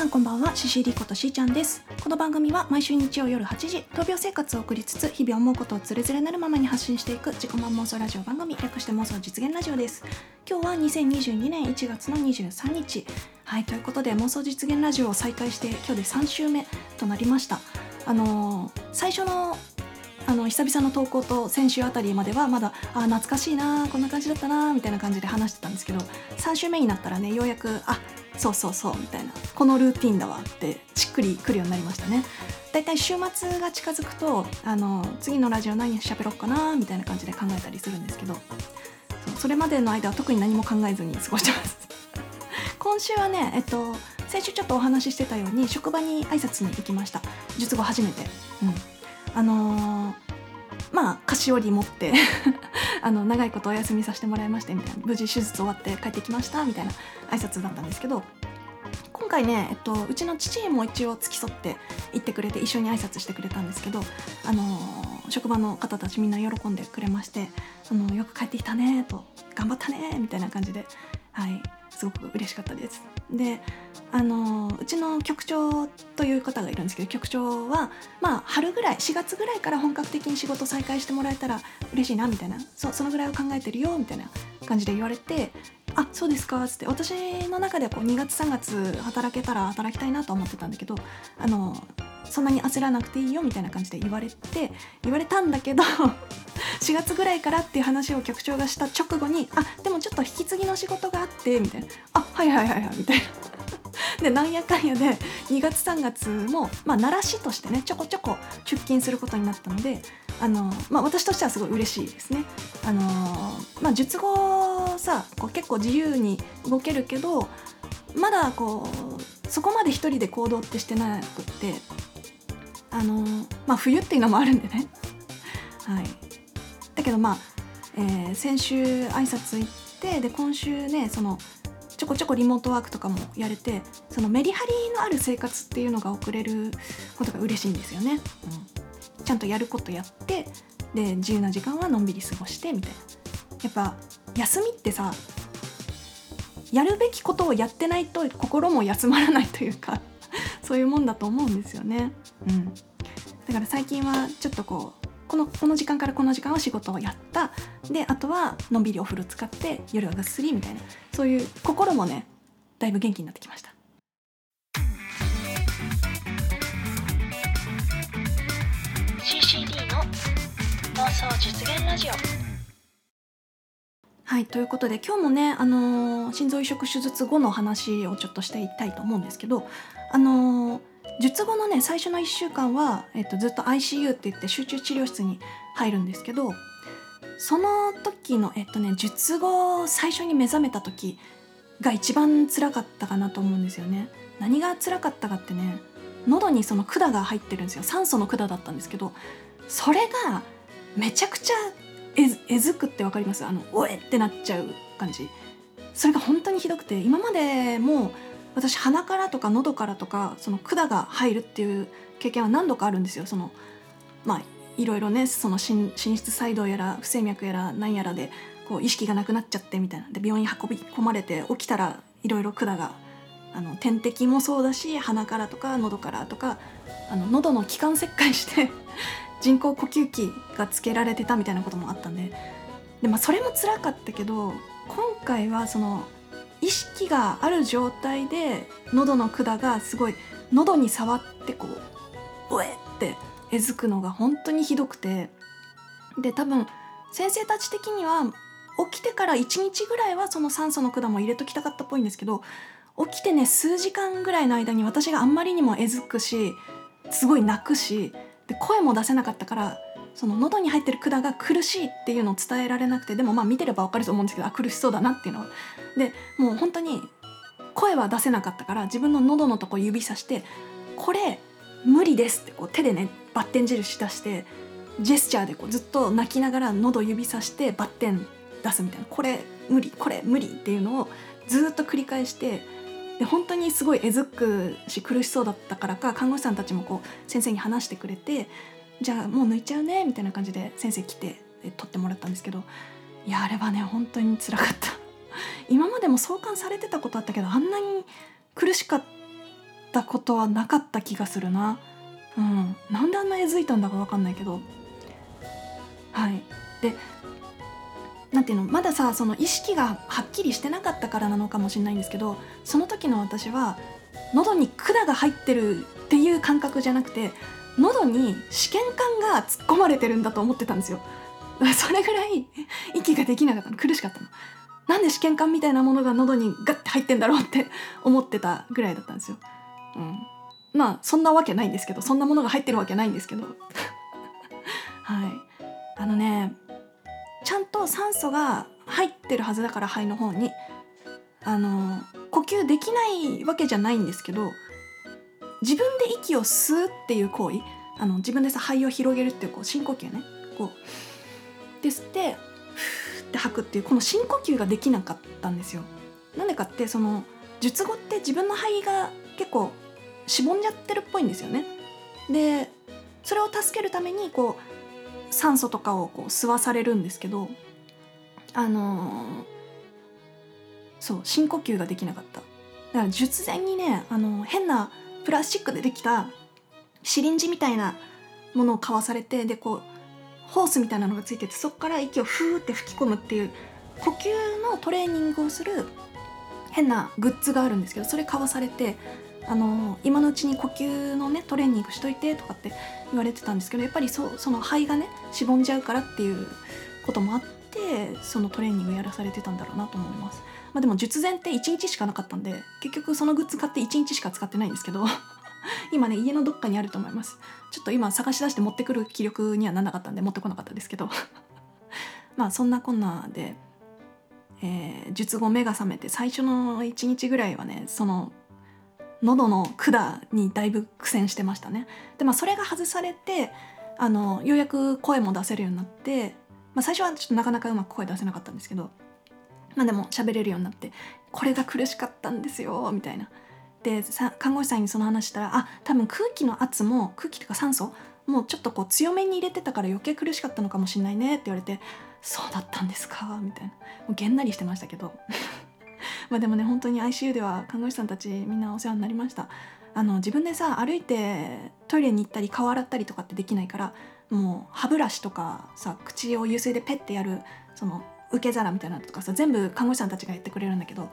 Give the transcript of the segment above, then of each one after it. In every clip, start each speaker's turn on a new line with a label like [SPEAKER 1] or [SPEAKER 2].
[SPEAKER 1] さんこんばんはシシリことしーちゃんです。この番組は毎週日曜夜8時闘病生活を送りつつ日々思うことをつれづれなるままに発信していく自己満妄想ラジオ番組略して妄想実現ラジオです。今日は2022年1月の23日。はいということで妄想実現ラジオを再開して今日で3週目となりました。あのー最初のあの久々の投稿と先週あたりまではまだあ懐かしいなこんな感じだったなみたいな感じで話してたんですけど3週目になったらねようやくあそうそうそうみたいな。このルーティンだわってしっくりくるようになりましたね。だいたい週末が近づくとあの次のラジオ何喋ろうかなみたいな感じで考えたりするんですけど。そそれまでの間は特に何も考えずに過ごしてます。今週はねえっと先週ちょっとお話ししてたように職場に挨拶に行きました。術後初めて。うん。あのーまあ菓子折り持って あの長いことお休みさせてもらいましてみたいな無事手術終わって帰ってきましたみたいな挨拶だったんですけど今回ね、えっと、うちの父も一応付き添って行ってくれて一緒に挨拶してくれたんですけど、あのー職場の方たちみんな喜んでくれまして「あのよく帰ってきたね」と「頑張ったね」みたいな感じで、はい、すごく嬉しかったです。であのうちの局長という方がいるんですけど局長はまあ春ぐらい4月ぐらいから本格的に仕事再開してもらえたら嬉しいなみたいなそそのぐらいを考えてるよみたいな感じで言われて「あそうですか」っつって私の中ではこう2月3月働けたら働きたいなと思ってたんだけどあのそんなに焦らなくていいよみたいな感じで言われて言われたんだけど 4月ぐらいからっていう話を局長がした直後に「あでもちょっと引き継ぎの仕事があって」みたいな「あはいはいはいはい」みたいな。でなんやかんやで2月3月も、まあ、慣らしとしてねちょこちょこ出勤することになったのであの、まあ、私としてはすごい嬉しいですね。あのまあ、術後さこう結構自由に動けるけどまだこうそこまで一人で行動ってしてなくってあのまあ冬っていうのもあるんでね。はい、だけどまあ、えー先週挨拶行ってで今週ねそのちょこちょこリモートワークとかもやれてそのメリハリのある生活っていうのが送れることが嬉しいんですよね。うん、ちゃんとやることやってで自由な時間はのんびり過ごしてみたいな。やっぱ休みってさやるべきことをやってないと心も休まらないというかそういうもんだと思うんですよね。うん、だから最近はちょっとこうこのこの時間からこの時間は仕事をやった。であとはのんびりお風呂使って夜はぐっすりみたいな。そういう心もねだいぶ元気になってきました。
[SPEAKER 2] CCD の妄想実現ラジオ。
[SPEAKER 1] はいということで今日もね、あのー心臓移植手術後の話をちょっとしていきたいと思うんですけど、あのー術後のね最初の1週間は、えっと、ずっと ICU って言って集中治療室に入るんですけどその時の、えっとね、術後最初に目覚めた時が一番辛かったかなと思うんですよね。何が辛かったかってね喉にその管が入ってるんですよ。酸素の管だったんですけどそれがめちゃくちゃえずえずくってわかります？あのおえってなっちゃう感じ。それが本当にひどくて今までも私鼻からとか喉からとかその管が入るっていう経験は何度かあるんですよ。そのまあいろいろねその心室細動やら不整脈やら何やらでこう意識がなくなっちゃってみたいな。で病院運び込まれて起きたらいろいろ管があの点滴もそうだし鼻からとか喉からとかあの喉の気管切開して 人工呼吸器がつけられてたみたいなこともあったんで。で、まあ、それも辛かったけど今回はその意識がある状態で喉の管がすごい喉に触ってこう「おえ!」ってえずくのが本当にひどくてで多分先生たち的には起きてから1日ぐらいはその酸素の管も入れときたかったっぽいんですけど起きてね数時間ぐらいの間に私があんまりにもえずくしすごい泣くしで声も出せなかったからその喉に入ってる管が苦しいっていうのを伝えられなくてでもまあ見てれば分かると思うんですけどあ苦しそうだなっていうのは。でもう本当に声は出せなかったから自分の喉のとこ指さして「これ無理です」ってこう手でねバッテン印出してジェスチャーでこうずっと泣きながら喉指さしてバッテン出すみたいな「これ無理これ無理」っていうのをずっと繰り返してで本当にすごいえずくし苦しそうだったからか看護師さんたちもこう先生に話してくれてじゃあもう抜いちゃうねみたいな感じで先生来てで取ってもらったんですけどいやあれはね本当に辛かった。今までも創刊されてたことあったけどあんなに苦しかったことはなかった気がするな。うん。なんであんなえずいたんだか分かんないけど。はい。でなんていうのまださその意識がはっきりしてなかったからなのかもしれないんですけどその時の私は喉に管が入ってるっていう感覚じゃなくて喉に試験管が突っ込まれてるんだと思ってたんですよ。それぐらい 息ができなかったの。苦しかったの。なんで試験管みたいなものが喉にガッて入ってんだろうって思ってたぐらいだったんですよ、うん、まあそんなわけないんですけどそんなものが入ってるわけないんですけど。はい。あのねちゃんと酸素が入ってるはずだから肺の方に。あの呼吸できないわけじゃないんですけど自分で息を吸うっていう行為あの自分でさ肺を広げるっていうこう深呼吸ねこうで吸ってふーって吐くっていうこの深呼吸ができなかったんですよ。なんでかってその術後って自分の肺が結構しぼんじゃってるっぽいんですよね。でそれを助けるためにこう酸素とかをこう吸わされるんですけどあのー、そう深呼吸ができなかっただから術前にねあの変なプラスチックでできたシリンジみたいなものを買わされてでこうホースみたいなのがついててそこから息をフーって吹き込むっていう呼吸のトレーニングをする変なグッズがあるんですけどそれ買わされてあの今のうちに呼吸のねトレーニングしといてとかって言われてたんですけどやっぱりそその肺がねしぼんじゃうからっていうこともあってそのトレーニングやらされてたんだろうなと思います。まあ、でも術前って1日しかなかったんで結局そのグッズ買って1日しか使ってないんですけど 今ね家のどっかにあると思います。ちょっと今探し出して持ってくる気力にはならなかったんで持ってこなかったですけど。まあそんなこんなで、えー、術後目が覚めて最初の1日ぐらいはねその喉の管にだいぶ苦戦してましたね。でまあそれが外されてあのようやく声も出せるようになって、まあ、最初はちょっとなかなかうまく声出せなかったんですけどまあでも喋れるようになってこれが苦しかったんですよみたいな。で看護師さんにその話したらあ多分空気の圧も空気とか酸素もうちょっとこう強めに入れてたから余計苦しかったのかもしれないねって言われてそうだったんですかみたいな。もうげんなりしてましたけど。まあでもね本当に ICU では看護師さんたちみんなお世話になりました。あの自分でさ歩いてトイレに行ったり顔洗ったりとかってできないからもう歯ブラシとかさ口を油水でペッてやるその受け皿みたいなのとかさ全部看護師さんたちがやってくれるんだけど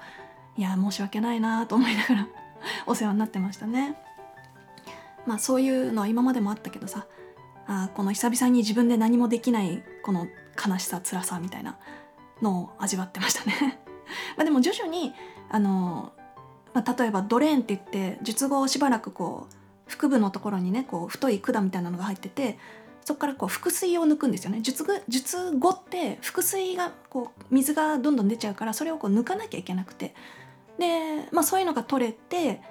[SPEAKER 1] いや申し訳ないなと思いながら お世話になってましたね。まあそういうのは今までもあったけどさあこの久々に自分で何もできないこの悲しさ辛さみたいなのを味わってましたね。までも徐々にあの、まあ、例えばドレーンって言って術後しばらくこう腹部のところにねこう太い管みたいなのが入っててそこからこう腹水を抜くんですよね。術後術後って腹水がこう水がどんどん出ちゃうからそれをこう抜かなきゃいけなくて。で、まあ、そういうのが取れて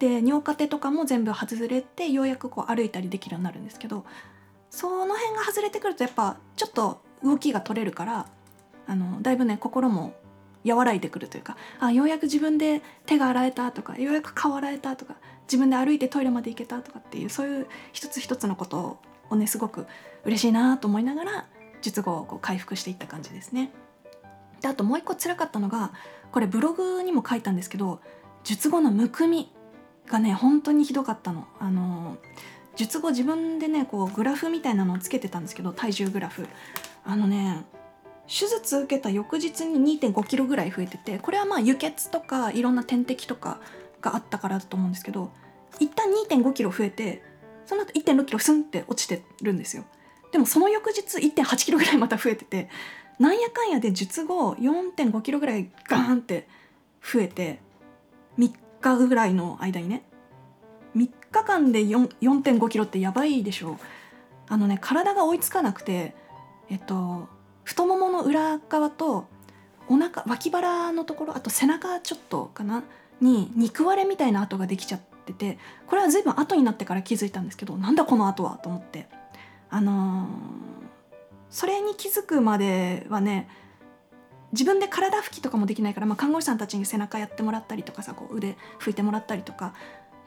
[SPEAKER 1] で尿カテとかも全部外れてようやくこう歩いたりできるようになるんですけどその辺が外れてくるとやっぱちょっと動きが取れるからあのだいぶね心も和らいでくるというかあようやく自分で手が洗えたとかようやく顔洗えたとか自分で歩いてトイレまで行けたとかっていうそういう一つ一つのことをねすごく嬉しいなと思いながら術後をこう回復していった感じですね。であともう一個辛かったのがこれブログにも書いたんですけど術後のむくみがね本当にひどかったの。あの術後自分でねこうグラフみたいなのをつけてたんですけど体重グラフあのね手術受けた翌日に2 5キロぐらい増えててこれはまあ輸血とかいろんな点滴とかがあったからだと思うんですけど一旦2 5キロ増えてその後1 6キロスンって落ちてるんですよ。でもその翌日1 8キロぐらいまた増えててなんやかんやで術後4 5キロぐらいガーンって増えて3日ぐらいの間にね3日間で4 5キロってやばいでしょあのね体が追いつかなくてえっと太ももの裏側とお腹脇腹のところあと背中ちょっとかなに肉割れみたいな跡ができちゃっっててこれは随分後になってから気づいたんですけどなんだこの跡はと思って。あのー、それに気づくまではね自分で体拭きとかもできないから、まあ、看護師さんたちに背中やってもらったりとかさこう腕拭いてもらったりとか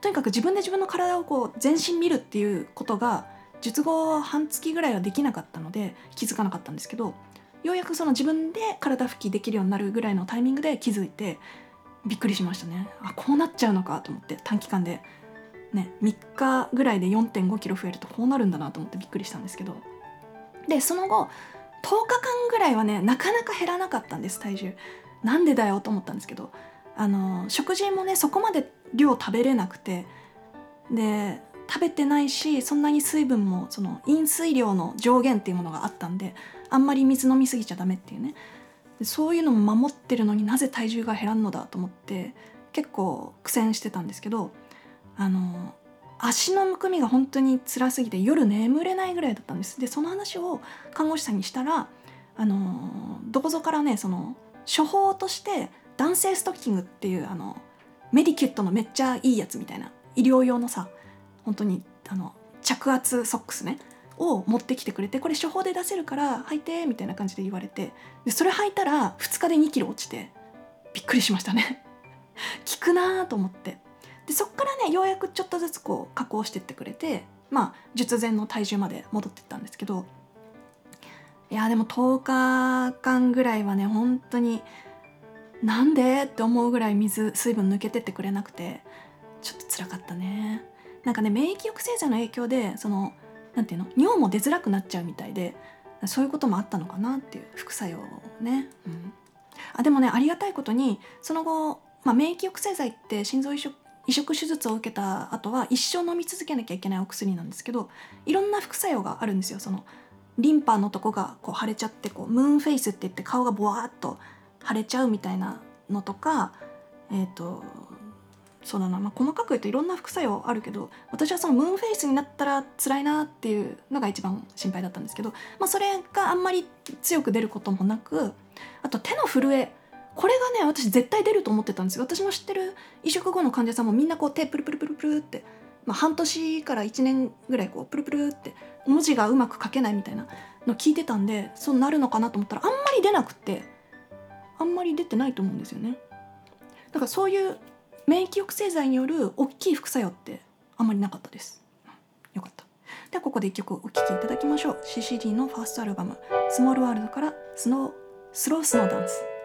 [SPEAKER 1] とにかく自分で自分の体をこう全身見るっていうことが術後半月ぐらいはできなかったので気づかなかったんですけどようやくその自分で体拭きできるようになるぐらいのタイミングで気づいてびっくりしましたね。あこうなっちゃうのかと思って短期間で。ね3日ぐらいで4 5キロ増えるとこうなるんだなと思ってびっくりしたんですけど。でその後10日間ぐらいはねなかなか減らなかったんです体重。なんでだよと思ったんですけど。あの食事もねそこまで量食べれなくて。で食べてないしそんなに水分もその飲水量の上限っていうものがあったんであんまり水飲みすぎちゃダメっていうね。でそういうのも守ってるのになぜ体重が減らんのだと思って結構苦戦してたんですけどあの足のむくみが本当に辛すぎて夜眠れないぐらいだったんです。でその話を看護師さんにしたらあのどこぞからねその処方として男性ストッキングっていうあのメディキュットのめっちゃいいやつみたいな医療用のさ本当にあの着圧ソックスね。を持ってきてくれてこれ処方で出せるから履いてみたいな感じで言われてでそれ履いたら2日で2キロ落ちてびっくりしましたね。効くなーと思って。でそっからねようやくちょっとずつこう加工してってくれてまあ術前の体重まで戻ってったんですけどいやでも10日間ぐらいはね本当になんでって思うぐらい水水分抜けてってくれなくてちょっと辛かったね。なんかね免疫抑制剤の影響でそのなんていうの？尿も出づらくなっちゃうみたいでそういうこともあったのかなっていう副作用ね、うん、あでもねありがたいことにその後、まあ、免疫抑制剤って心臓移植移植手術を受けた後は一生飲み続けなきゃいけないお薬なんですけどいろんな副作用があるんですよ。そのリンパのとこがこう腫れちゃってこうムーンフェイスって言って顔がボワーっと腫れちゃうみたいなのとかえっ、ー、とそうだな、まあ、細かく言うといろんな副作用あるけど私はそのムーンフェイスになったら辛いなっていうのが一番心配だったんですけど、まあ、それがあんまり強く出ることもなくあと手の震え。これがね私絶対出ると思ってたんですよ。私の知ってる移植後の患者さんもみんなこう手プルプルプルプルって、まあ、半年から1年ぐらいこうプルプルって文字がうまく書けないみたいなの聞いてたんでそうなるのかなと思ったらあんまり出なくてあんまり出てないと思うんですよね。だからそういう免疫抑制剤による大きい副作用ってあんまりなかったです。よかった。ではここで一曲お聴きいただきましょう。CCD のファーストアルバム「スモールワールド」からスノースロースノーダンス。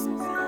[SPEAKER 1] Susan.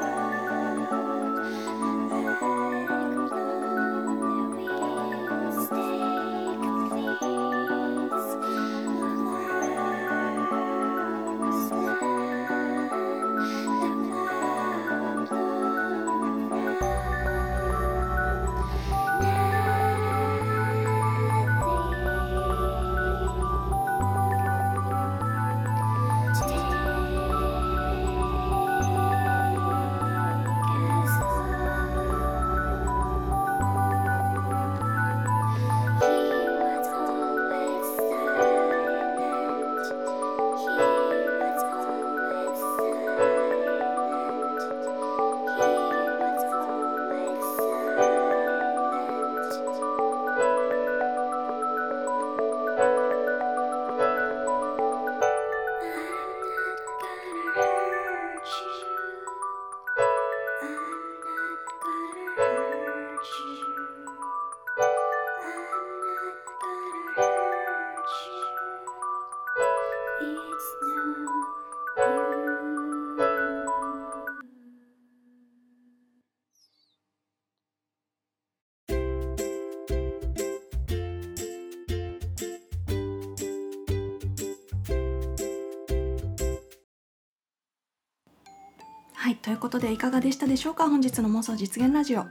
[SPEAKER 1] ことでいかがでしたでしょうか？本日の妄想実現ラジオ。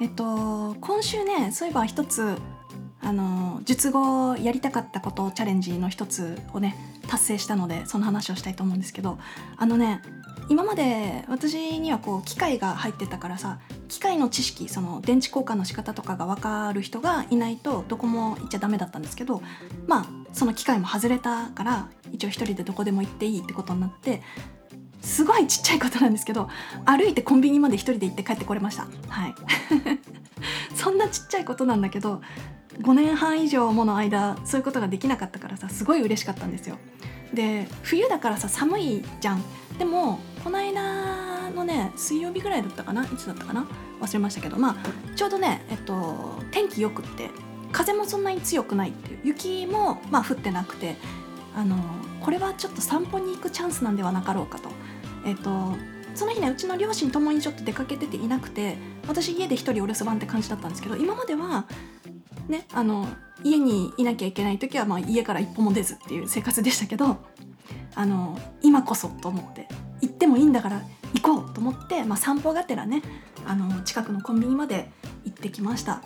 [SPEAKER 1] えっと今週ねそういえば一つあの術後やりたかったことチャレンジの一つをね達成したのでその話をしたいと思うんですけど。あのね今まで私にはこう機械が入ってたからさ機械の知識その電池交換の仕方とかが分かる人がいないとどこも行っちゃダメだったんですけどまあその機械も外れたから一応一人でどこでも行っていいってことになってすごいちっちゃいことなんですけど歩いてコンビニまで一人で行って帰ってこれました。はい。そんなちっちゃいことなんだけど5年半以上もの間そういうことができなかったからさすごい嬉しかったんですよ。で冬だからさ寒いじゃん。でもこの間のね水曜日ぐらいだったかな？いつだったかな？忘れましたけど。まあちょうどねえっと天気よくって風もそんなに強くないっていう。雪もまあ降ってなくてあのこれはちょっと散歩に行くチャンスなんではなかろうかと。えっとその日ねうちの両親ともにちょっと出かけてていなくて私家で一人お留守番って感じだったんですけど今まではねあの家にいなきゃいけない時は、まあ、家から一歩も出ずっていう生活でしたけどあの今こそと思って行ってもいいんだから行こうと思って、まあ、散歩がてらねあの近くのコンビニまで行ってきました。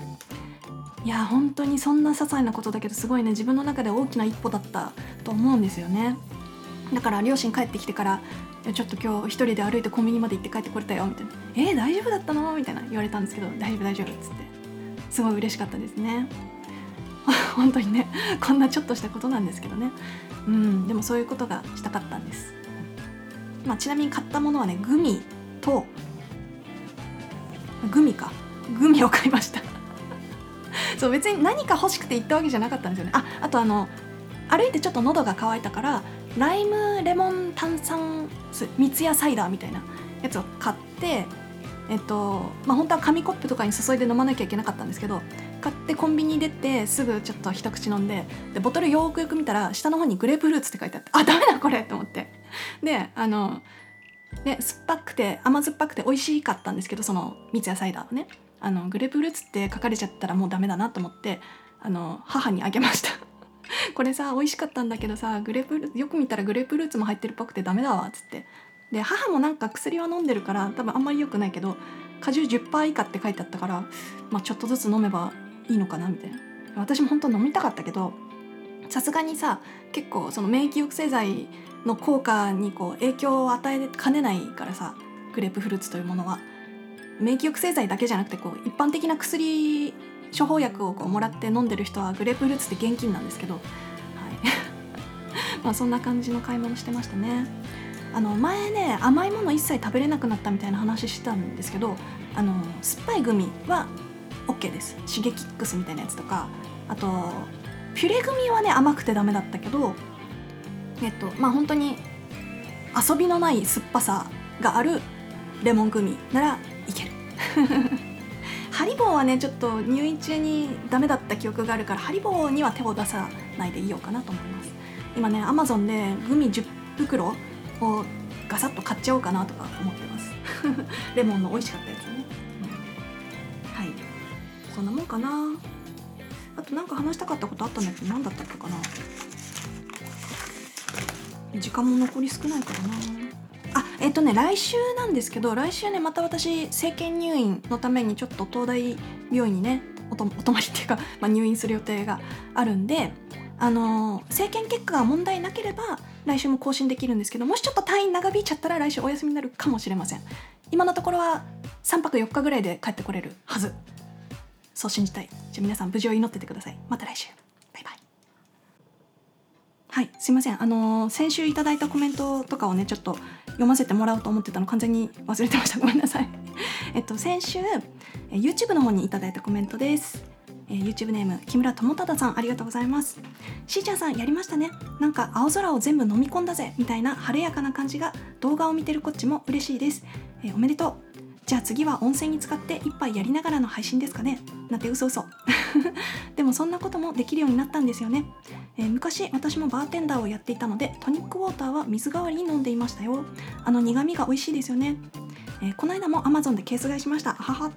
[SPEAKER 1] いや本当にそんな些細なことだけどすごいね自分の中で大きな一歩だったと思うんですよね。だから両親帰ってきてから「やちょっと今日一人で歩いてコンビニまで行って帰ってこれたよ」みたいな「えー、大丈夫だったの?」みたいな言われたんですけど「大丈夫大丈夫」っつって。すごい嬉しかったですね。本当にねこんなちょっとしたことなんですけどね。うんでもそういうことがしたかったんです。まあちなみに買ったものはねグミとグミか。グミを買いました。そう別に何か欲しくて行ったわけじゃなかったんですよね。ああとあの歩いてちょっと喉が渇いたからライムレモン炭酸三ツ矢サイダーみたいなやつを買ってえっとまあ本当は紙コップとかに注いで飲まなきゃいけなかったんですけど買ってコンビニ出てすぐちょっと一口飲んででボトルよくよく見たら下の方にグレープフルーツって書いてあってあダメだこれと思って。であので酸っぱくて甘酸っぱくて美味しかったんですけどその三ツ矢サイダーはね。あのグレープフルーツって書かれちゃったらもうダメだなと思ってあの母にあげました。これさ美味しかったんだけどさグレープよく見たらグレープフルーツも入ってるっぽくてダメだわっつって。で母もなんか薬は飲んでるから多分あんまり良くないけど果汁10%以下って書いてあったから、まあ、ちょっとずつ飲めばいいのかなみたいな。私も本当飲みたかったけどさすがにさ結構その免疫抑制剤の効果にこう影響を与えかねないからさグレープフルーツというものは。免疫抑制剤だけじゃなくてこう一般的な薬処方薬をこうもらって飲んでる人はグレープフルーツって現金なんですけど、はい。まあそんな感じの買い物してましたね。あの前ね甘いもの一切食べれなくなったみたいな話してたんですけどあの酸っぱいグミは OK です。シゲキックスみたいなやつとかあとピュレグミはね甘くてダメだったけどえっとまあ本当に遊びのない酸っぱさがあるレモングミならいける。ハリボーはねちょっと入院中にダメだった記憶があるからハリボーには手を出さないでいようかなと思います。今ねアマゾンでグミ10袋をガサッと買っちゃおうかなとか思ってます。レモンの美味しかったやつね、うん。はい。そんなもんかな。あとなんか話したかったことあったんだけど何だったっけかな。時間も残り少ないからな。あえっ、とね来週なんですけど来週ねまた私政権入院のためにちょっと東大病院にねおと お泊まりっていうか、まあ、入院する予定があるんであの政権結果が問題なければ来週も更新できるんですけどもしちょっと退院長引いちゃったら来週お休みになるかもしれません。今のところは3泊4日ぐらいで帰ってこれるはず。そう信じたい。じゃあ皆さん無事を祈っててください。また来週。バイバイ。はいすいません。あの先週いただいたコメントとかをねちょっと読ませてもらおうと思ってたの完全に忘れてました。ごめんなさい。えっと先週え YouTube の方にいただいたコメントです。えー YouTube ネーム木村智忠さんありがとうございます。しーちゃんさんやりましたね。なんか青空を全部飲み込んだぜみたいな晴れやかな感じが動画を見てるこっちも嬉しいです、えーおめでとう。じゃあ次は温泉に使って一杯やりながらの配信ですかね。なんて嘘嘘。でもそんなこともできるようになったんですよね、えー昔私もバーテンダーをやっていたのでトニックウォーターは水代わりに飲んでいましたよ。あの苦味が美味しいですよね。えーこの間も Amazon でケース買いしました。あはは、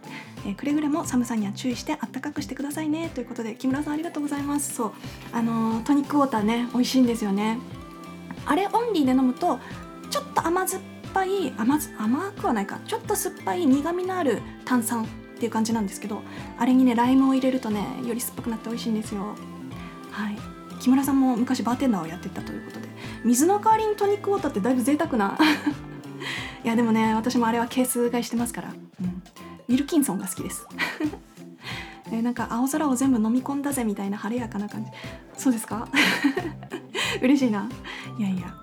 [SPEAKER 1] えーくれぐれも寒さには注意してあったかくしてくださいね。ということで木村さんありがとうございます。そう。あのートニックウォーターね美味しいんですよね。あれオンリーで飲むとちょっと甘酸っぱい甘甘くはないか。ちょっと酸っぱい苦みのある炭酸っていう感じなんですけどあれにねライムを入れるとねより酸っぱくなって美味しいんですよ。はい。木村さんも昔バーテンダーをやってたということで。水の代わりにトニックウォーターってだいぶ贅沢な。いやでもね私もあれはケース買いしてますから、うん、ウィルキンソンが好きです。えなんか青空を全部飲み込んだぜみたいな晴れやかな感じ。そうですか？嬉しいな。いやいや。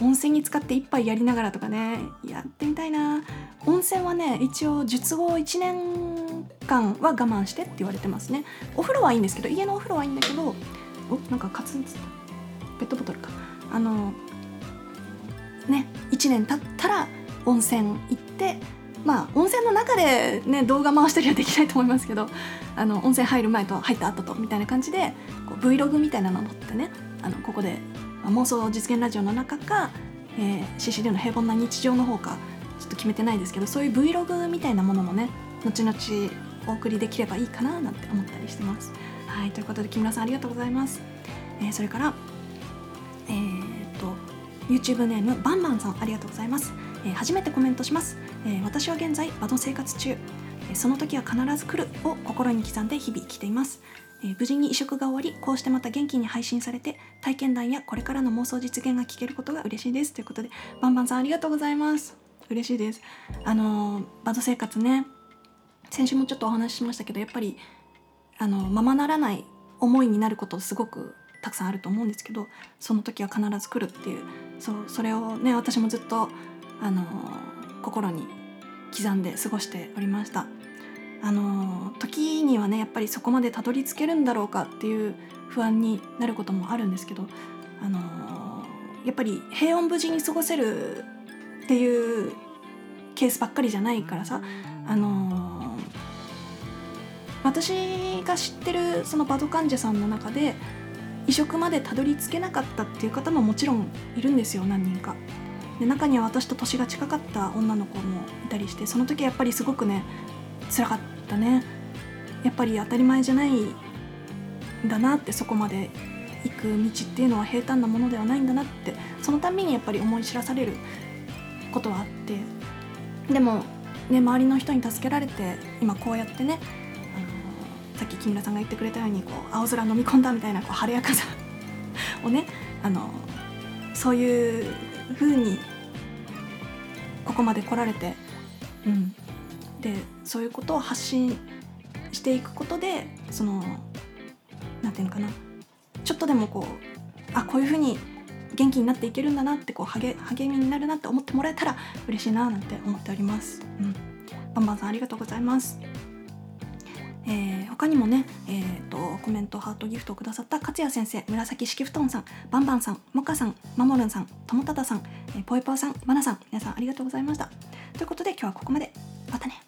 [SPEAKER 1] 温泉に使って一杯やりながらとかねやってみたいな。温泉はね一応術後1年間は我慢してって言われてますね。お風呂はいいんですけど家のお風呂はいいんだけどおなんかカツンつったペットボトルか。あのね1年経ったら温泉行ってまあ温泉の中でね動画回したりはできないと思いますけどあの温泉入る前と入った後とみたいな感じでこう Vlog みたいなのを撮ってねあのここで、妄想実現ラジオの中か、えー、CCD の平凡な日常の方かちょっと決めてないですけどそういう Vlog みたいなものもね後々お送りできればいいかななんて思ったりしてます。はいということで木村さんありがとうございます。えーそれからえー、と YouTube ネームバンバンさんありがとうございます、えー初めてコメントします、えー私は現在バド生活中、えーその時は必ず来るを心に刻んで日々生きています、え無事に移植が終わりこうしてまた元気に配信されて体験談やこれからの妄想実現が聞けることが嬉しいです。ということでバンバンさんありがとうございます。嬉しいです。あのーバド生活ね先週もちょっとお話ししましたけどやっぱりあのままならない思いになることすごくたくさんあると思うんですけどその時は必ず来るっていうそうそれをね私もずっとあの心に刻んで過ごしておりました。あの時はねやっぱりそこまでたどり着けるんだろうかっていう不安になることもあるんですけどあのやっぱり平穏無事に過ごせるっていうケースばっかりじゃないからさあの私が知ってるそのバド患者さんの中で移植までたどり着けなかったっていう方ももちろんいるんですよ何人か。で中には私と年が近かった女の子もいたりしてその時はやっぱりすごくね辛かったねやっぱり当たり前じゃないんだなってそこまで行く道っていうのは平坦なものではないんだなってそのたびにやっぱり思い知らされることはあってでもね周りの人に助けられて今こうやってねあのさっき木村さんが言ってくれたようにこう青空飲み込んだみたいなこう晴れやかさをね あのそういう風にここまで来られて、うん、でそういうことを発信していくことでそのなんていうのかな。ちょっとでもこうあこういう風に元気になっていけるんだなってこう励励みになるなって思ってもらえたら嬉しいななんて思っております。うん、バンバンさんありがとうございます。えー他にもね、えー、とコメントハートギフトをくださった勝也先生紫式布団さんバンバンさんモカさんマモルンさん友忠さん、えー、ぽいぽいさんマナさん皆さんありがとうございました。ということで今日はここまで。またね。